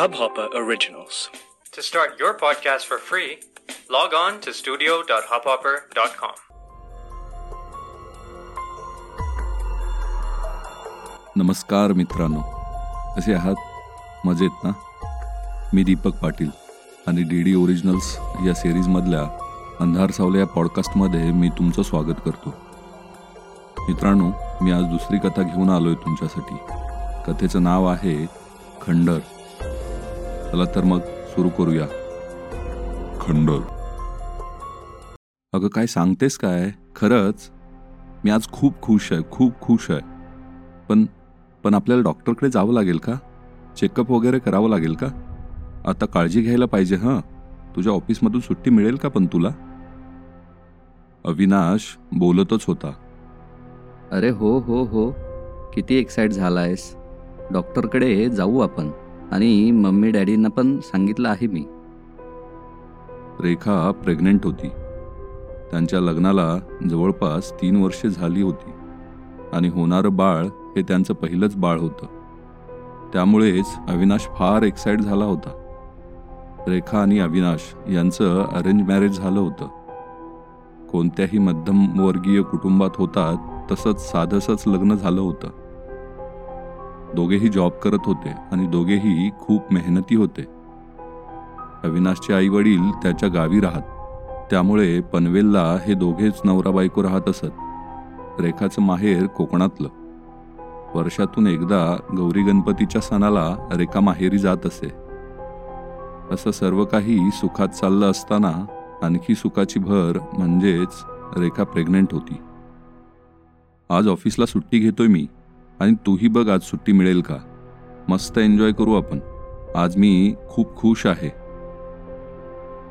Hubhopper Originals. To start your podcast for free, log on to studio.hubhopper.com. नमस्कार मित्रांनो. कसे आहात? मजेत ना? मी दीपक पाटील आणि डी डी ओरिजिनल्स या सिरीजमधल्या अंधार सावल्या या पॉडकास्टमध्ये मी तुमचं स्वागत करतो. मित्रांनो मी आज दुसरी कथा घेऊन आलोय तुमच्यासाठी. कथेचं नाव आहे खंडर. चला तर मग सुरू करूया. खंड अगं काय सांगतेस काय? खरंच मी आज खूप खुश आहे खूप खुश आहे. पण पण आपल्याला डॉक्टरकडे जावं लागेल का? चेकअप वगैरे करावं लागेल का? आता काळजी घ्यायला पाहिजे हां? तुझ्या ऑफिसमधून सुट्टी मिळेल का पण तुला? अविनाश बोलतच होता. अरे हो हो हो. किती एक्साइट झाला आहेस डॉक्टरकडे जाऊ आपण. आणि मम्मी डॅडींना पण सांगितलं आहे मी. रेखा प्रेग्नेंट होती. त्यांच्या लग्नाला जवळपास तीन वर्षे झाली होती. आणि होणारं बाळ हे त्यांचं पहिलंच बाळ होतं. त्यामुळेच अविनाश फार एक्साइट झाला होता. रेखा आणि अविनाश यांचं अरेंज मॅरेज झालं होतं. कोणत्याही मध्यमवर्गीय कुटुंबात होतात तसंच साधसंच लग्न झालं होतं. दोघेही जॉब करत होते आणि दोघेही खूप मेहनती होते. अविनाशचे आई वडील त्याच्या गावी राहत. त्यामुळे पनवेलला हे दोघेच नवरा बायको राहत असत. रेखाचं माहेर कोकणातलं. वर्षातून एकदा गौरी गणपतीच्या सणाला रेखा माहेरी जात असे. असं सर्व काही सुखात चाललं असताना आणखी सुखाची भर म्हणजेच रेखा प्रेग्नेंट होती. आज ऑफिसला सुट्टी घेतोय मी. आणि तूही बघ आज सुट्टी मिळेल का? मस्त एन्जॉय करू आपण. आज मी खूप खुश आहे.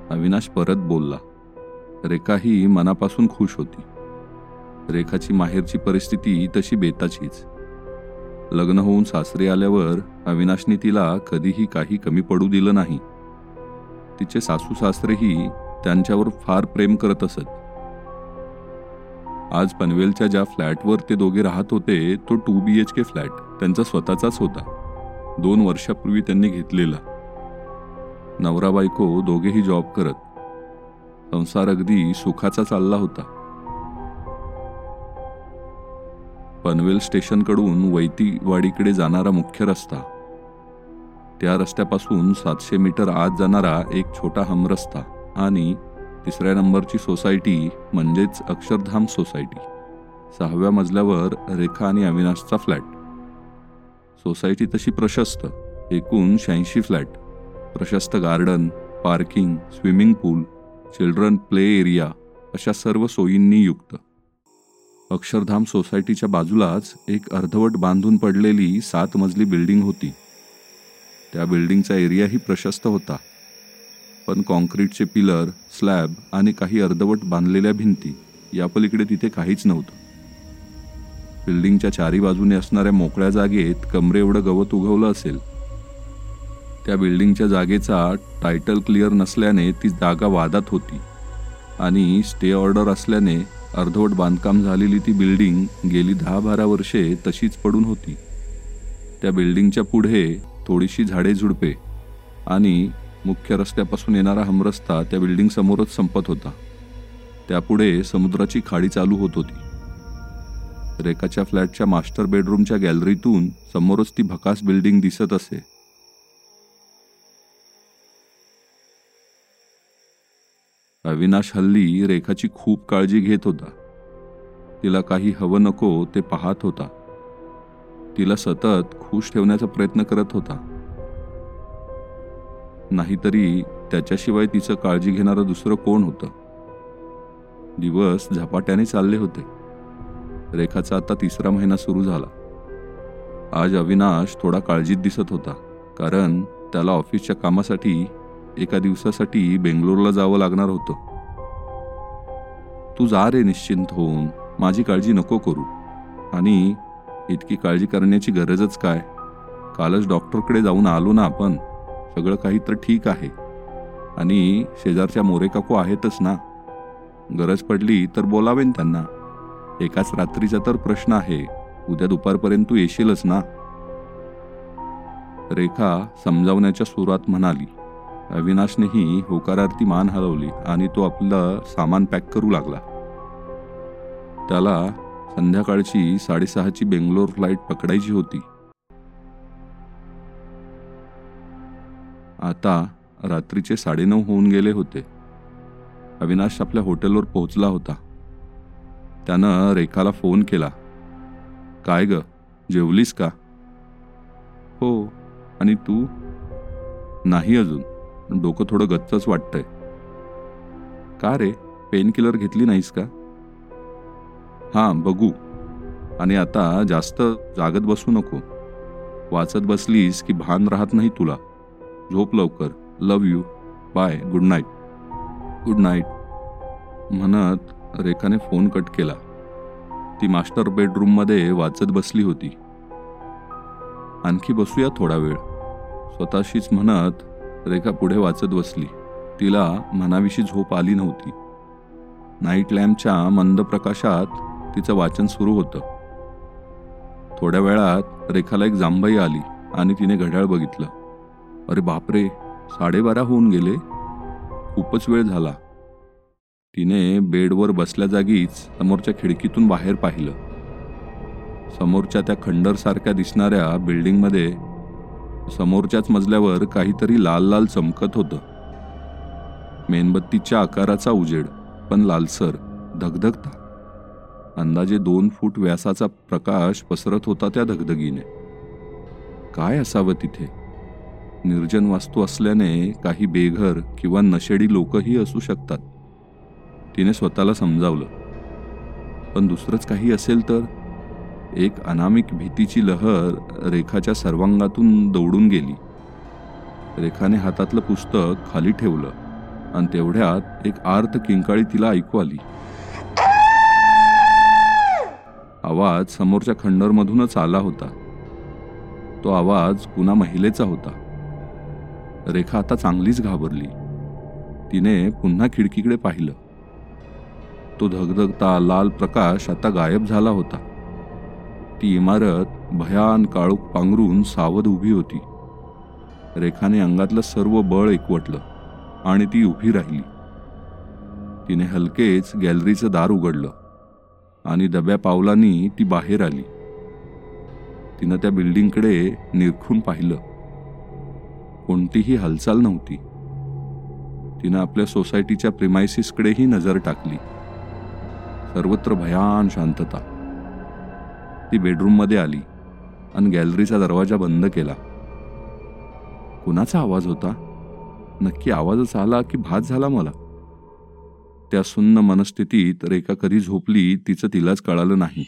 अविनाश परत बोलला. रेखाही मनापासून खुश होती. रेखाची माहेरची परिस्थिती तशी बेताचीच. लग्न होऊन सासरे आल्यावर अविनाशने तिला कधीही काही कमी पडू दिलं नाही. तिचे सासू सासरेही त्यांच्यावर फार प्रेम करत असत. आज पनवेलच्या ज्या फ्लॅटवर ते दोघे राहत होते तो two B H K flat त्यांचा स्वतःचाच होता. दोन वर्षापूर्वी त्यांनी घेतलेला. नवरा बायको दोघेही जॉब करत. संसार अगदी सुखाचा चालला होता. पनवेल स्टेशनकडून वैतीवाडीकडे जाणारा मुख्य रस्ता. त्या रस्त्यापासून सातशे मीटर आत जाणारा एक छोटा हमरस्ता आणि तिसऱ्या नंबरची सोसायटी म्हणजेच अक्षरधाम सोसायटी. सहाव्या मजल्यावर रेखा आणि अविनाशचा फ्लॅट. सोसायटी तशी प्रशस्त एकूण शहाऐंशी फ्लॅट. प्रशस्त garden parking swimming pool children play area अशा सर्व सोयींनी युक्त. अक्षरधाम सोसायटीच्या बाजूलाच एक अर्धवट बांधून पडलेली सात मजली बिल्डिंग होती. त्या बिल्डिंगचा एरियाही प्रशस्त होता. पण काँक्रीटचे पिलर स्लॅब आणि काही अर्धवट बांधलेल्या भिंती या पलीकडे तिथे काहीच नव्हतं. बिल्डिंगच्या चारी बाजूने असणाऱ्या मोकळ्या जागेत कमरे एवढं गवत उगवलं असेल. त्या बिल्डिंगच्या जागेचा टायटल क्लिअर नसल्याने ती जागा वादात होती आणि स्टे ऑर्डर असल्याने अर्धवट बांधकाम झालेली ती बिल्डिंग गेली दहा बारा वर्षे तशीच पडून होती. त्या बिल्डिंगच्या पुढे थोडीशी झाडे झुडपे आणि मुख्य रस्त्यापासून येणारा हमरस्ता त्या बिल्डिंग समोरच संपत होता. त्यापुढे समुद्राची खाडी चालू होत होती. रेखाच्या फ्लॅटच्या मास्टर बेडरूमच्या गॅलरीतून समोरच ती भकास बिल्डिंग दिसत असे. अविनाश हल्ली रेखाची खूप काळजी घेत होता. तिला काही हवं नको ते पाहत होता. तिला सतत खुश ठेवण्याचा प्रयत्न करत होता. नाहीतरी त्याच्याशिवाय तिचं काळजी घेणारं दुसरं कोण होतं? दिवस झपाट्याने चालले होते. रेखाचा आता तिसरा महिना सुरू झाला. आज अविनाश थोडा काळजीत दिसत होता कारण त्याला ऑफिसच्या कामासाठी एका दिवसासाठी बेंगलोरला जावं लागणार होतं. तू जा रे निश्चिंत होऊन माझी काळजी नको करू. आणि इतकी काळजी करण्याची गरजच काय? कालच डॉक्टरकडे जाऊन आलो ना आपण. सगळं काही तर ठीक आहे. आणि शेजारच्या मोरेकाकू आहेतच ना. गरज पडली तर बोलावेन त्यांना. एकाच रात्रीचा तर प्रश्न आहे. उद्या दुपारपर्यंत तू येशीलच ना. रेखा समजावण्याच्या सुरात म्हणाली. अविनाशनेही होकारार्थी मान हलवली आणि तो आपलं सामान पॅक करू लागला. त्याला संध्याकाळची साडेसहाची बेंगलोर फ्लाईट पकडायची होती. आता रात्रीचे साडेनऊ होऊन गेले होते. अविनाश आपल्या हॉटेलवर पोहोचला होता. त्यानं रेखाला फोन केला. काय ग? जेवलीस का? हो. आणि तू? नाही अजून. डोकं थोडं गच्चच वाटतंय. का रे? पेन किलर घेतली नाहीस का? हां बघू. आणि आता जास्त जागत बसू नको. वाचत बसलीस की भान राहत नाही तुला. झोप लवकर. Love you bye good night good night म्हणत रेखाने फोन कट केला. ती मास्टर बेडरूममध्ये वाचत बसली होती. आणखी बसूया थोडा वेळ. स्वतःशीच म्हणत रेखा पुढे वाचत बसली. तिला मनाविषयी झोप आली नव्हती. नाईट लॅम्पच्या मंद प्रकाशात तिचं वाचन सुरू होतं. थोड्या वेळात रेखाला एक जांभई आली आणि तिने घड्याळ बघितलं. अरे बापरे साडेबारा होऊन गेले. खूपच वेळ झाला. तिने बेडवर बसल्या जागीच समोरच्या खिडकीतून बाहेर पाहिलं. समोरच्या त्या खंडरसारख्या दिसणाऱ्या बिल्डिंगमध्ये समोरच्याच मजल्यावर काहीतरी लाल लाल चमकत होतं. मेणबत्तीच्या आकाराचा उजेड पण लालसर धगधगता. अंदाजे दोन फूट व्यासाचा प्रकाश पसरत होता त्या धगधगीने. काय असावं तिथे? निर्जन वास्तू असल्याने काही बेघर किंवा नशेडी लोकही असू शकतात. तिने स्वतःला समजावलं. पण दुसरंच काही असेल तर? एक अनामिक भीतीची लहर रेखाच्या सर्वांगातून दौडून गेली. रेखाने हातातलं पुस्तक खाली ठेवलं आणि तेवढ्यात एक आर्त किंकाळी तिला ऐकू आली. आवाज समोरच्या खंडरमधूनच आला होता. तो आवाज कुणा महिलेचा होता. रेखा आता चांगलीच घाबरली. तिने पुन्हा खिडकीकडे पाहिलं. तो धगधगता लाल प्रकाश आता गायब झाला होता. ती इमारत भयान काळूक पांघरून सावध उभी होती. रेखाने अंगातलं सर्व बळ एकवटलं आणि ती उभी राहिली. तिने हलकेच गॅलरीचं दार उघडलं आणि दब्या पावलांनी ती बाहेर आली. तिनं त्या बिल्डिंगकडे निरखून पाहिलं. कोणतीही हालचाल नव्हती. तिनं आपल्या सोसायटीच्या प्रिमायसिसकडेही नजर टाकली. सर्वत्र भयान शांतता. ती बेडरूममध्ये आली आणि गॅलरीचा दरवाजा बंद केला. कुणाचा आवाज होता? नक्की आवाजच आला की भात झाला मला? त्या सुन्न मनस्थितीत रेखा कधी झोपली तिचं तिलाच कळालं नाही.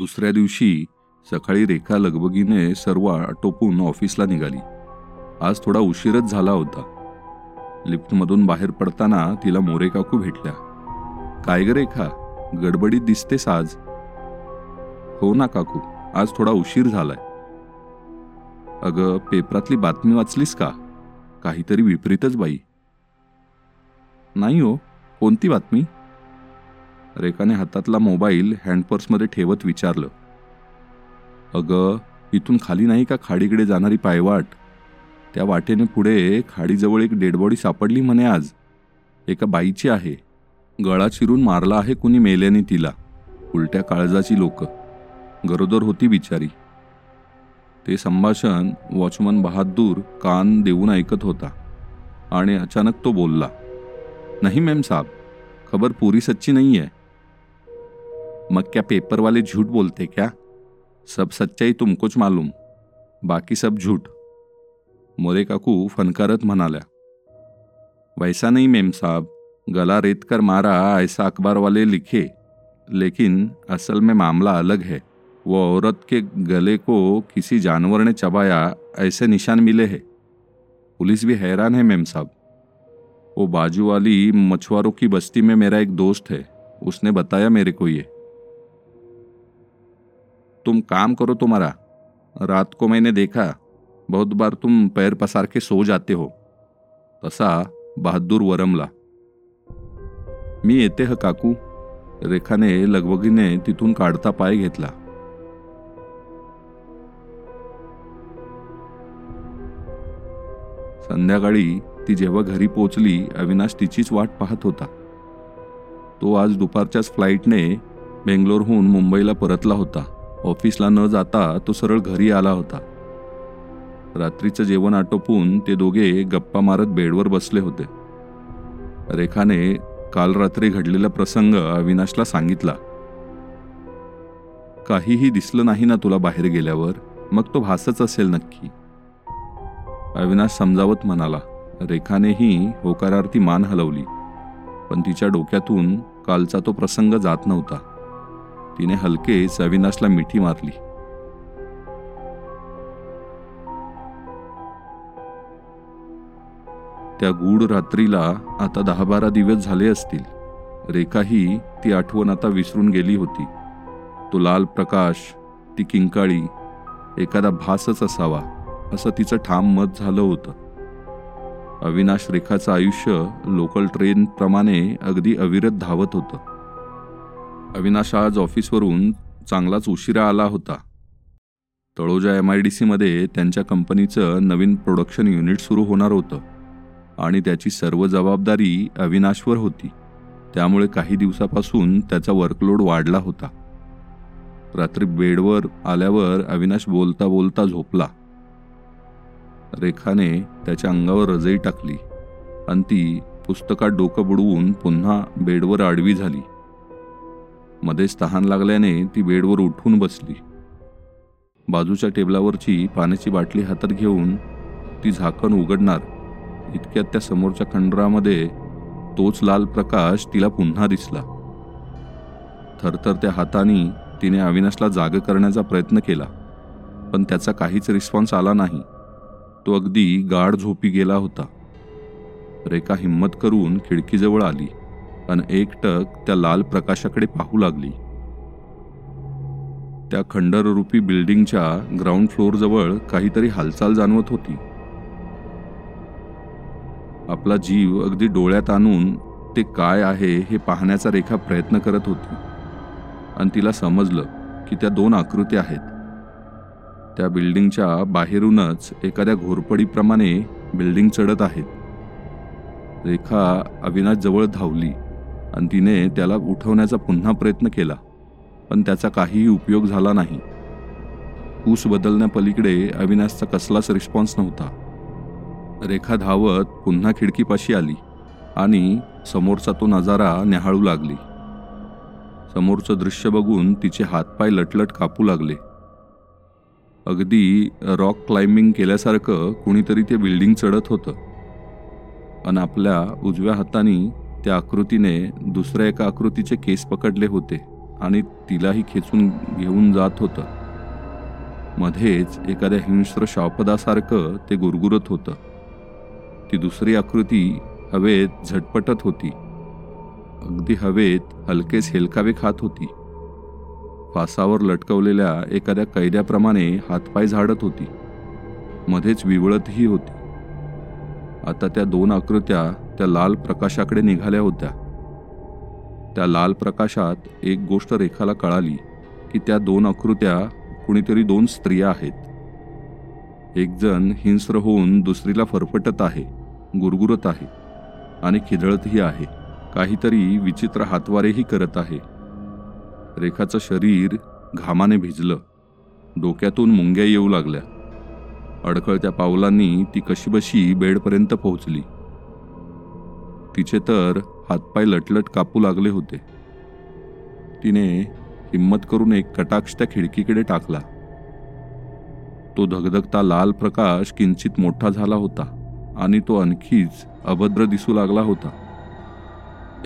दुसऱ्या दिवशी सकाळी रेखा लगबगीने सर्व आटोपून ऑफिसला निघाली. आज थोडा उशीरच झाला होता. लिफ्टमधून बाहेर पडताना तिला मोरे काकू भेटल्या. काय ग रेखा गडबडीत दिसतेस आज. हो ना काकू आज थोडा उशीर झालाय. अगं पेपरातली बातमी वाचलीस का? काहीतरी विपरीतच बाई. नाही हो कोणती बातमी? रेखाने हातातला मोबाईल हँडपर्समध्ये ठेवत विचारलं. अगं इथून खाली नाही का खाडीकडे जाणारी पायवाट? त्या वाटेने पुढे खाडीजवळ एक डेडबॉडी सापडली म्हणे आज. एका बाईची आहे. गळा चिरून मारला आहे कुणी मेल्याने तिला. उलट्या काळजाची लोक. गरोदर होती बिचारी. ते संभाषण वॉचमन बहादूर कान देऊन ऐकत होता. आणि अचानक तो बोलला नाही मॅम साहब खबर पूरी सच्ची नहीं है मग क्या पेपर वाले झूठ बोलते क्या? सब सच्चाई तुमकोच मालूम। बाकी सब झूठ। मोरे काकू फनकारत म्हणाल्या, वैसा नहीं मेम साहब, गला रेत कर मारा ऐसा अखबार वाले लिखे, लेकिन असल में मामला अलग है। वो औरत के गले को किसी जानवर ने चबाया, ऐसे निशान मिले हैं। पुलिस भी हैरान है मेम साहब। वो बाजू वाली मछुआरों की बस्ती में मेरा एक दोस्त है, उसने बताया मेरे को ये। तुम काम करो तुम्हारा। रात को मैंने देखा बहुत बार तुम पैर पसार के सो जाते हो। तसा बहादूर वरमला। मी येते ह काकू। रेखाने लगबगीने तिथून काढता पाय घेतला. संध्याकाळी ती जेव्हा घरी पोचली अविनाश तिचीच वाट पाहत होता. तो आज दुपारच्याच फ्लाईटने बेंगलोरहून मुंबईला परतला होता. ऑफिसला न जाता तो सरळ घरी आला होता. रात्रीचं जेवण आटोपून ते दोघे गप्पा मारत बेडवर बसले होते. रेखाने काल रात्री घडलेला प्रसंग अविनाशला सांगितला. काहीही दिसलं नाही ना तुला बाहेर गेल्यावर मग तो भासच असेल नक्की. अविनाश समजावत म्हणाला. रेखानेही होकारार्थी मान हलवली. पण तिच्या डोक्यातून कालचा तो प्रसंग जात नव्हता. तिने हलकेच अविनाशला मिठी मारली. त्या गूढ रात्रीला आता दहा बारा दिवस झाले असतील. रेखाही ती आठवण आता विसरून गेली होती. तो लाल प्रकाश ती किंकाळी एखादा भासच असावा असं तिचं ठाम मत झालं होतं. अविनाश रेखाचं आयुष्य लोकल ट्रेनप्रमाणे अगदी अविरत धावत होतं. अविनाश आज ऑफिसवरून चांगलाच उशिरा आला होता. तळोजा एम आय डी सीमध्ये त्यांच्या कंपनीचं नवीन प्रोडक्शन युनिट सुरू होणार होतं आणि त्याची सर्व जबाबदारी अविनाशवर होती. त्यामुळे काही दिवसापासून त्याचा वर्कलोड वाढला होता. रात्री बेडवर आल्यावर अविनाश बोलता बोलता झोपला. रेखाने त्याच्या अंगावर रजई टाकली आणि ती पुस्तकात डोकं बुडवून पुन्हा बेडवर आडवी झाली. मध्येच तहान लागल्याने ती बेडवर उठून बसली. बाजूच्या टेबलावरची पाण्याची बाटली हातात घेऊन ती झाकण उघडणार इतक्यात त्या समोरच्या खंडरामध्ये तोच लाल प्रकाश तिला पुन्हा दिसला. थरथर त्या हाताने तिने अविनाशला जाग करण्याचा प्रयत्न केला पण त्याचा काहीच रिस्पॉन्स आला नाही. तो अगदी गाढ झोपी गेला होता. रेखा हिंमत करून खिडकीजवळ आली. आणि एकटक त्या लाल प्रकाशाकडे पाहू लागली. त्या खंडररूपी बिल्डिंगच्या ग्राउंड फ्लोअरजवळ काहीतरी हालचाल जाणवत होती. आपला जीव अगदी डोळ्यात आणून ते काय आहे हे पाहण्याचा रेखा प्रयत्न करत होती. आणि तिला समजलं की त्या दोन आकृत्या आहेत. त्या बिल्डिंगच्या बाहेरूनच एखाद्या घोरपडीप्रमाणे बिल्डिंग चढत आहेत. रेखा अविनाश जवळ धावली. आणि तिने त्याला उठवण्याचा पुन्हा प्रयत्न केला पण त्याचा काहीही उपयोग झाला नाही. ऊस बदलण्यापलीकडे अविनाशचा कसलाच रिस्पॉन्स नव्हता. रेखा धावत पुन्हा खिडकीपाशी आली आणि समोरचा तो नजारा न्याहाळू लागली. समोरचं दृश्य बघून तिचे हातपाय लटलट कापू लागले. अगदी रॉक क्लाइम्बिंग केल्यासारखं कुणीतरी ते बिल्डिंग चढत होतं. आणि आपल्या उजव्या हाताने त्या आकृतीने दुसऱ्या एका आकृतीचे केस पकडले होते आणि तिलाही खेचून घेऊन जात होतं. मध्येच एखाद्या हिंस्र शापदासारखं ते गुरगुरत होतं. ती दुसरी आकृती हवेत झटपटत होती. अगदी हवेत हलकेच हेलकावे खात होती. फासावर लटकवलेल्या एखाद्या कैद्याप्रमाणे हातपाय झाडत होती. मध्येच विवळतही होती. आता त्या दोन आकृत्या त्या लाल प्रकाशाकडे निघाल्या होत्या. त्या लाल प्रकाशात एक गोष्ट रेखाला कळाली की त्या दोन आकृत्या कुणीतरी दोन स्त्रिया आहेत. एकजण हिंस्र होऊन दुसरीला फरफटत आहे गुरगुरत आहे आणि खिदळतही आहे काहीतरी विचित्र हातवारेही करत आहे. रेखाचं शरीर घामाने भिजलं डोक्यातून मुंग्या येऊ लागल्या. अडखळत्या पावलांनी ती कशीबशी बेडपर्यंत पोहोचली. तिचे तर हातपाय लटलट कापू लागले होते. तिने हिंमत करून एक कटाक्ष त्या खिडकीकडे टाकला. तो धगधगता लाल प्रकाश किंचित मोठा झाला होता आणि तो आणखीच अभद्र दिसू लागला होता.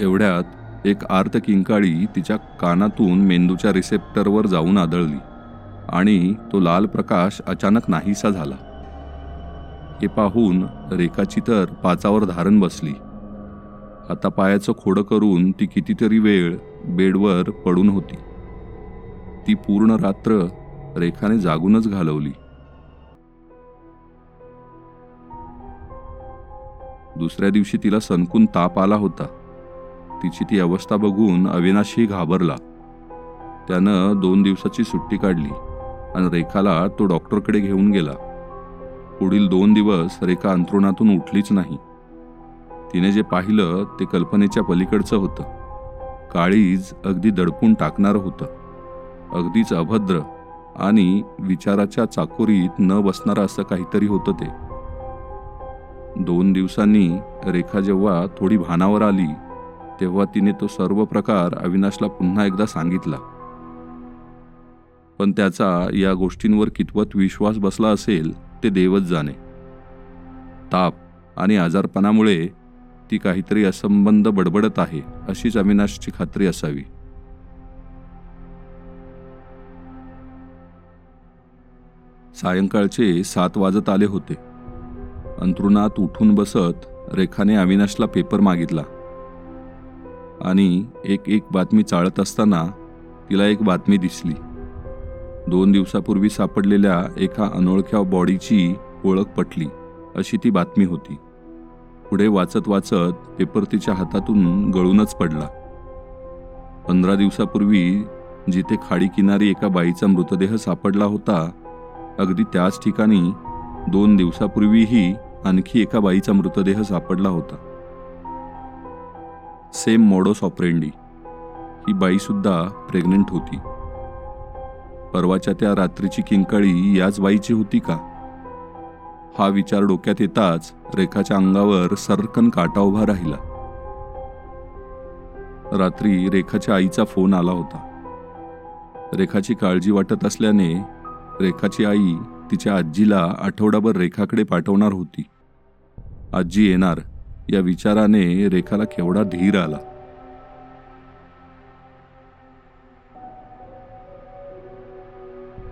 एवढ्यात एक आर्त किंकाळी तिच्या कानातून मेंदूच्या रिसेप्टरवर जाऊन आदळली आणि तो लाल प्रकाश अचानक नाहीसा झाला. हे पाहून रेखाची तर पाचावर धारण बसली. आता पायाचं खोडं करून ती कितीतरी वेळ बेडवर पडून होती. ती पूर्ण रात्र रेखाने जागूनच घालवली. दुसऱ्या दिवशी तिला सनकून ताप आला होता. तिची ती अवस्था बघून अविनाशही घाबरला. त्यानं दोन दिवसाची सुट्टी काढली आणि रेखाला तो डॉक्टरकडे घेऊन गेला. पुढील दोन दिवस रेखा अंथरुणातून उठलीच नाही. तिने जे पाहिलं ते कल्पनेच्या पलीकडचं होतं. काळीज अगदी दडपून टाकणारं होतं. अगदीच अभद्र आणि विचाराच्या चाकोरीत न बसणारं असं काहीतरी होतं ते. दोन दिवसांनी रेखा जेव्हा थोडी भानावर आली तेव्हा तिने तो सर्व प्रकार अविनाशला पुन्हा एकदा सांगितला. पण त्याचा या गोष्टींवर कितपत विश्वास बसला असेल ते देवच जाणे. ताप आणि आजारपणामुळे ती काहीतरी असंबंध बडबडत आहे अशीच अविनाशची खात्री असावी. सायंकाळचे सात वाजत आले होते. अंथरुणात उठून बसत रेखाने अविनाशला पेपर मागितला. आणि एक एक बातमी चाळत असताना तिला एक बातमी दिसली. दोन दिवसापूर्वी सापडलेल्या एका अनोळख्या बॉडीची ओळख पटली अशी ती बातमी होती. पुढे वाचत वाचत पेपर तिच्या हातातून गळूनच पडला. पंधरा दिवसापूर्वी जिथे खाडी किनारी एका बाईचा मृतदेह सापडला होता अगदी त्याच ठिकाणी दोन दिवसापूर्वीही आणखी एका बाईचा मृतदेह सापडला होता. Same modus operandi. ही बाईसुद्धा प्रेग्नंट प्रेग्नेंट होती. परवाच्या त्या रात्रीची किंकाळी याच बाईची होती का? हा विचार डोक्यात येताच रेखाच्या अंगावर सरकन काटा उभा राहिला. रात्री रेखाच्या आईचा फोन आला होता. रेखाची काळजी वाटत असल्याने रेखाची आई तिच्या आजीला आठवडाभर रेखाकडे पाठवणार होती. आजी येणार या विचाराने रेखाला केवढा धीर आला.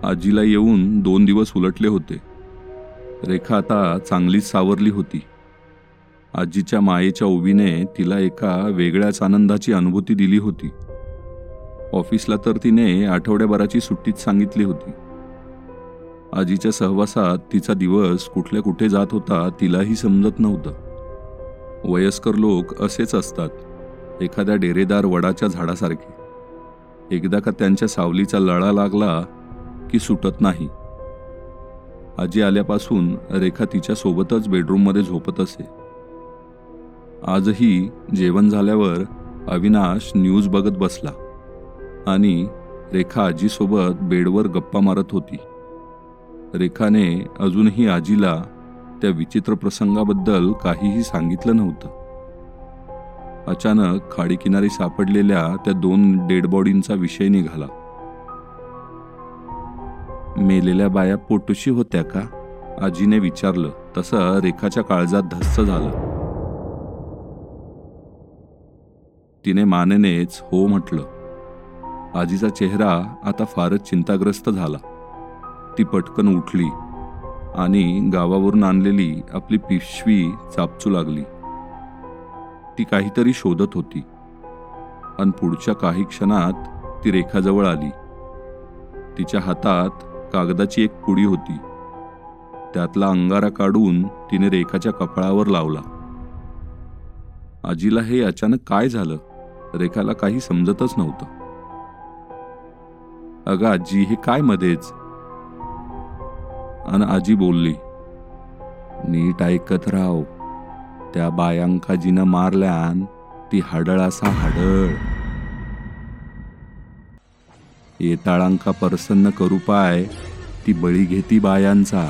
आजीला येऊन दोन दिवस उलटले होते. रेखा आता चांगलीच सावरली होती. आजीच्या मायेच्या ओबीने तिला एका वेगळ्याच आनंदाची अनुभूती दिली होती. ऑफिसला तर तिने आठवड्याभराची सुट्टीच सांगितली होती. आजीच्या सहवासात तिचा दिवस कुठल्या कुठे जात होता तिलाही समजत नव्हतं. वयस्कर लोक असेच असतात एखाद्या डेरेदार वडाच्या झाडासारखे. एकदा का त्यांच्या सावलीचा लळा लागला की सुटत नाही. आजी आल्यापासून रेखा तिच्या सोबतच बेडरूममध्ये झोपत असे. आजही जेवण झाल्यावर अविनाश न्यूज बघत बसला आणि रेखा आजीसोबत बेडवर गप्पा मारत होती. रेखाने अजूनही आजीला त्या विचित्र प्रसंगाबद्दल काहीही सांगितलं नव्हतं. अचानक खाडीकिनारी सापडलेल्या त्या दोन डेड बॉडींचा विषय निघाला. मेलेल्या बाया पोटुशी होत्या का? आजीने विचारलं. तसं रेखाच्या काळजात धस्स झालं. तिने मानेनेच हो म्हटलं. आजीचा चेहरा आता फारच चिंताग्रस्त झाला. ती पटकन उठली आणि गावावरून आणलेली आपली पिशवी चापचू लागली. ती काहीतरी शोधत होती आणि पुढच्या काही क्षणात ती रेखाजवळ आली. तिच्या हातात कागदाची एक पुडी होती. त्यातला अंगारा काढून तिने रेखाच्या कपाळावर लावला. आजीला हे अचानक काय झालं? रेखाला काही समजतच नव्हतं. अगं आजी हे काय मध्येच? आणि आजी बोलली नीट ऐकत राव. त्या बायांकाजीनं मारल्यान ती हाडळ असा हाडळ. येताळांका प्रसन्न करू पाय ती बळी घेती बायांचा.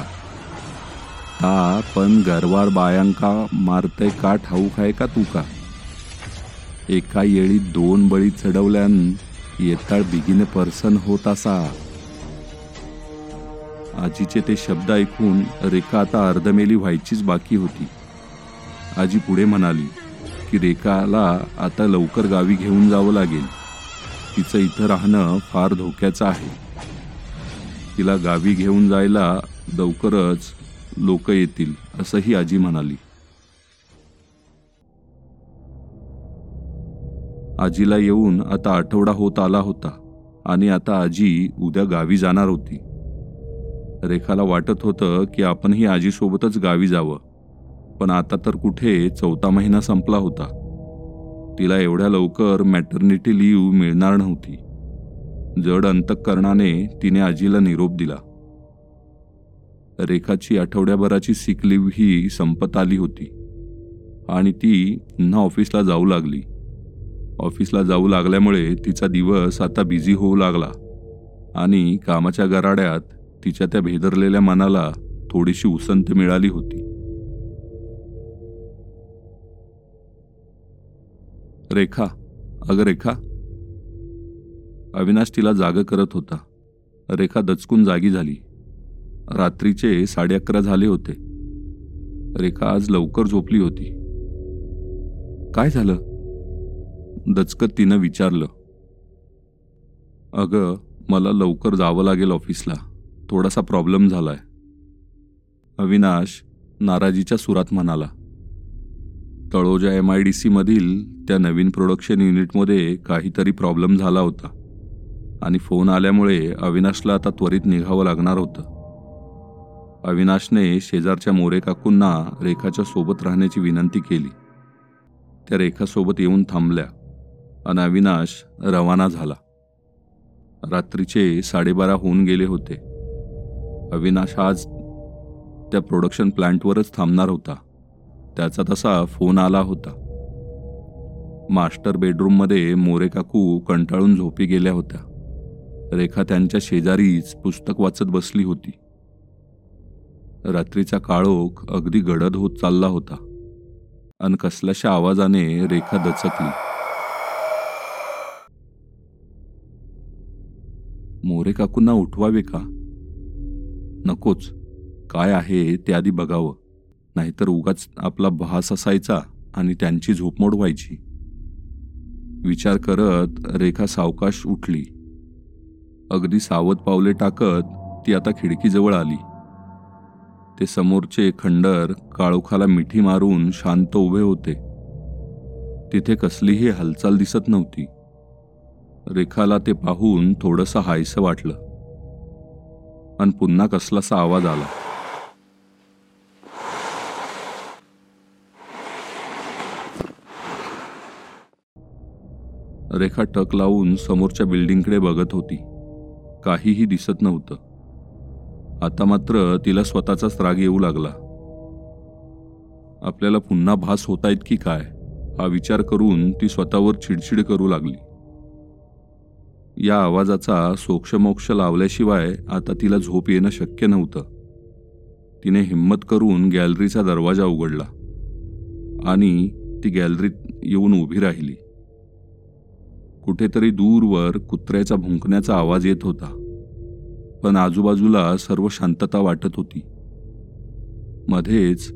ता पण गरवार बायांका मारतय का ठाऊक आहे का तू का एका येळी दोन बळी चढवल्यान येताळ बिगीने पर्सन होत असा. आजीचे ते शब्द ऐकून रेखा आता अर्धमेली व्हायचीच बाकी होती. आजी पुढे म्हणाली की रेखाला आता लवकर गावी घेऊन जावं लागेल. तिचं इथं राहणं फार धोक्याचं आहे. तिला गावी घेऊन जायला लवकरच लोक येतील असंही आजी म्हणाली. आजीला येऊन आता आठवडा होत आला होता आणि आता आजी उद्या गावी जाणार होती. रेखाला वाटत होतं की आपणही आजीसोबतच गावी जावं पण आता तर कुठे चौथा महिना संपला होता. तिला एवढ्या लवकर मॅटर्निटी लीव्ह मिळणार नव्हती. जड अंतकरणाने तिने आजीला निरोप दिला. रेखाची आठवड्याभराची सिक लीव्ह ही संपत आली होती आणि ती पुन्हा ऑफिसला जाऊ लागली. ऑफिसला जाऊ लागल्यामुळे तिचा दिवस आता बिझी होऊ लागला आणि कामाच्या गराड्यात तिच्या त्या भेदरलेल्या मनाला थोडीशी उसंत मिळाली होती. रेखा अगं रेखा. अविनाश तिला जाग करत होता. रेखा दचकून जागी झाली. रात्रीचे साडे अकरा झाले होते. रेखा आज लवकर झोपली होती. काय झालं? दचकत तिनं विचारलं. अगं मला लवकर जावं लागेल ऑफिसला. थोडासा प्रॉब्लेम झालाय. अविनाश नाराजीच्या सुरात म्हणाला. तळोजा एम आय डी सीमधील त्या नवीन प्रोडक्शन युनिटमध्ये काहीतरी प्रॉब्लेम झाला होता. आणि फोन आल्यामुळे अविनाशला आता त्वरित निघावं लागणार होतं. अविनाशने शेजारच्या मोरे काकूंना रेखाच्या सोबत राहण्याची विनंती केली. त्या रेखासोबत येऊन थांबल्या आणि अविनाश रवाना झाला. रात्रीचे साडेबारा होऊन गेले होते. अविनाश आज त्या प्रोडक्शन प्लांटवरच थांबणार होता. त्याचा तसा फोन आला होता. मास्टर बेडरूममध्ये मोरे काकू कंटाळून झोपी गेल्या होत्या. रेखा त्यांच्या शेजारीच पुस्तक वाचत बसली होती. रात्रीचा काळोख अगदी गडद होत चालला होता. अन कसल्याशा आवाजाने रेखा दचकली. मोरे काकूंना उठवावे का? नकोच. काय आहे ते आधी बघावं. नाहीतर उगाच आपला भास असायचा आणि त्यांची झोपमोड व्हायची विचार करत रेखा सावकाश उठली. अगदी सावध पावले टाकत ती आता खिडकीजवळ आली. ते समोरचे खंडर काळोखाला मिठी मारून शांत उभे होते. तिथे कसलीही हालचाल दिसत नव्हती. रेखाला ते पाहून थोडंसं हायसं वाटलं. आणि पुन्हा कसलासा आवाज आला. रेखा टक लावून समोरच्या बिल्डिंगकडे बघत होती. काहीही दिसत नव्हतं. आता मात्र तिला स्वतःचाच राग येऊ लागला. आपल्याला पुन्हा भास होतायत की काय हा विचार करून ती स्वतःवर चिडचिड करू लागली. या आवाजाचा सोक्षमोक्ष लावल्याशिवाय आता तिला झोप येणं शक्य नव्हतं. तिने हिंमत करून गॅलरीचा दरवाजा उघडला आणि ती गॅलरीत येऊन उभी राहिली. कुठेतरी दूरवर कुत्र्याचा भुंकण्याचा आवाज येत होता. पण आजूबाजूला सर्व शांतता वाटत होती. मध्येच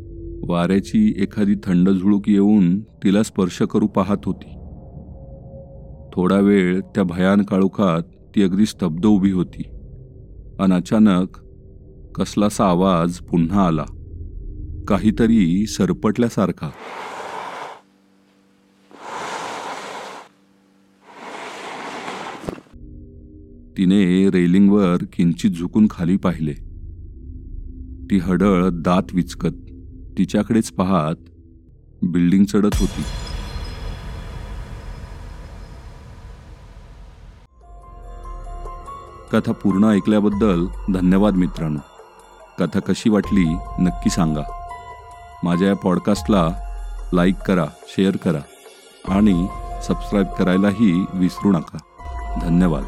वाऱ्याची एखादी थंड झुळूक येऊन तिला स्पर्श करू पाहत होती. थोडा वेळ त्या भयान काळोखात ती अगदी स्तब्ध उभी होती. अन अचानक कसलासा आवाज पुन्हा आला. काहीतरी सरपटल्यासारखा. तिने रेलिंगवर किंचित झुकून खाली पाहिले. ती हडळ दात विचकत तिच्याकडेच पाहत बिल्डिंग चढत होती. कथा पूर्ण ऐकल्याबद्दल धन्यवाद मित्रांनो. कथा कशी वाटली नक्की सांगा. माझ्या या पॉडकास्टला लाईक करा शेअर करा आणि सबस्क्राईब करायलाही विसरू नका. धन्यवाद.